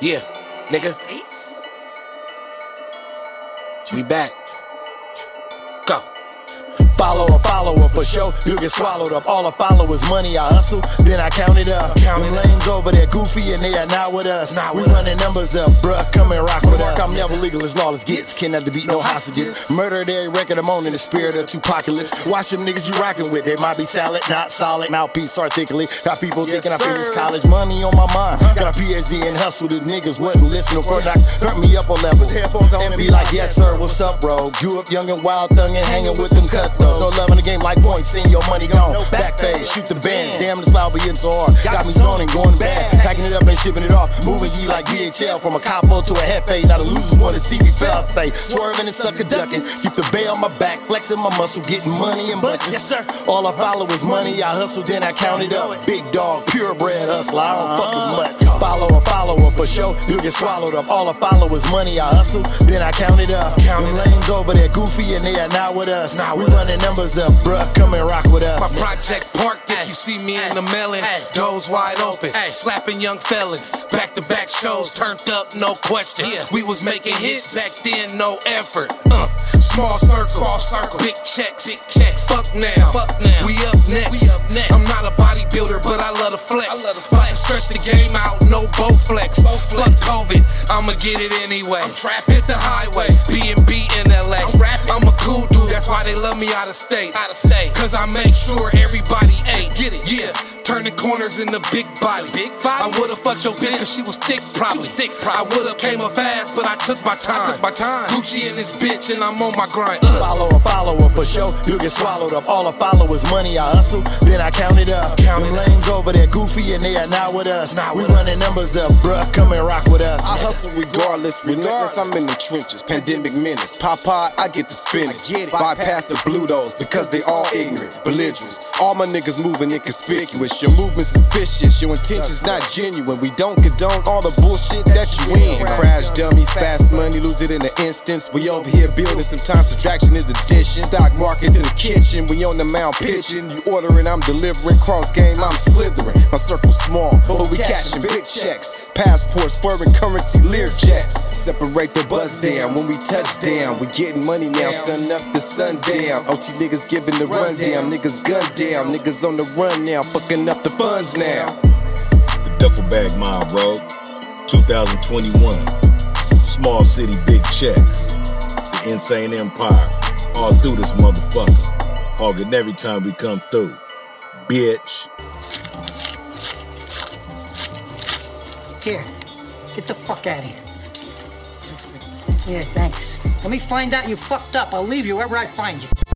Yeah, nigga. We back. Follow a follower for sure, you get swallowed up. All I follow is money, I hustle, then I count it up. Count Them it lanes over there goofy and they are not with us. Not we running numbers up, bruh, come and rock with us. I'm never legal as lawless gets, cannot to beat no hostages. Murdered every record I'm on in the spirit of Tupacalypse. Watch them niggas you rockin' with, they might be salad, not solid. Mouthpiece articulate, got people thinking I finished college. Money on my mind, got a PhD and hustle. The niggas wasn't listening. Court knocks hurt me up a level. Headphones on and be like, yes sir, what's up, bro? Grew up young and wild, tongue and hanging with them cutthroats. No love in the game like points, seeing your money gone. Back phase, shoot the band. Damn, this loud be hitting so hard. Got me zoning, going bad. Packing it up and shipping it off. Moving G like DHL from a capo to a hefe. Now the losers wanna see me fail. Stay swerving and sucker ducking. Keep the bay on my back, flexing my muscle, getting money and bunches. Yes, sir. All I follow is money. I hustle, then I count it up. Big dog, purebred hustler. I don't fuck with much. Follow a follower for sure. You get swallowed up. All I follow is money. I hustle, then I count it up. Count Them lanes over there goofy and they are not with us. Not we running numbers up, bruh. Come and rock with us. My project parked if you see me in the melon. Doors wide open, slapping young felons. Back to back shows turned up, no question. We was making hits back then, no effort. Uh, small circle, small circle, big checks, big checks. Fuck now, fuck now. We up next, we up next. I'm not a bodybuilder, but I love to flex. I love to flex. Stretch the game out, no bow flex. Fuck COVID, I'ma get it anyway. I'm trapped, hit the highway, B and B in LA. I'm rapping. I'm a cool dude, that's why they love me out of state. Out of state, cause I make sure everybody ate. Get it, yeah. Turning corners in the big body. Big body. I would've fucked your bitch cause she was thick probably. thick probably. I would've came up fast, but I took my time. took my time. Gucci and this bitch and I'm on my grind. Uh. Follow a follower for sure, you get swallowed up. All I follow is money, I hustle, then I count it up. Count Them it up. lanes over there goofy and they are not with us. Not we with us. running numbers up, bruh, come and rock with us. I hustle regardless, relentless. I'm in the trenches, pandemic menace. Papa, I get the spinach. Bypass the blue Blutos because they all ignorant, belligerents. All my niggas moving inconspicuous. Your movement suspicious, your intentions not genuine. We don't condone all the bullshit that you in. Crash dummy, fast money, lose it in an instance. We over here building, sometimes subtraction is addition. Stock market to the kitchen, we on the mound pitching. You ordering, I'm delivering. Cross game, I'm slithering. My circle small, but we cashing big checks. Passports, foreign currency, lear jets. Separate the buzz down when we touch down. We getting money now, sun up to sundown. OT niggas giving the rundown, niggas gun down, niggas on the run now, fucking up the funds now. The Duffel Bag Mob bro. 2021. Small city, big checks. The Insane Empire, all through this motherfucker. Hogging every time we come through. Bitch. Here, get the fuck out of here. Yeah, thanks. Let me find out you fucked up. I'll leave you wherever I find you.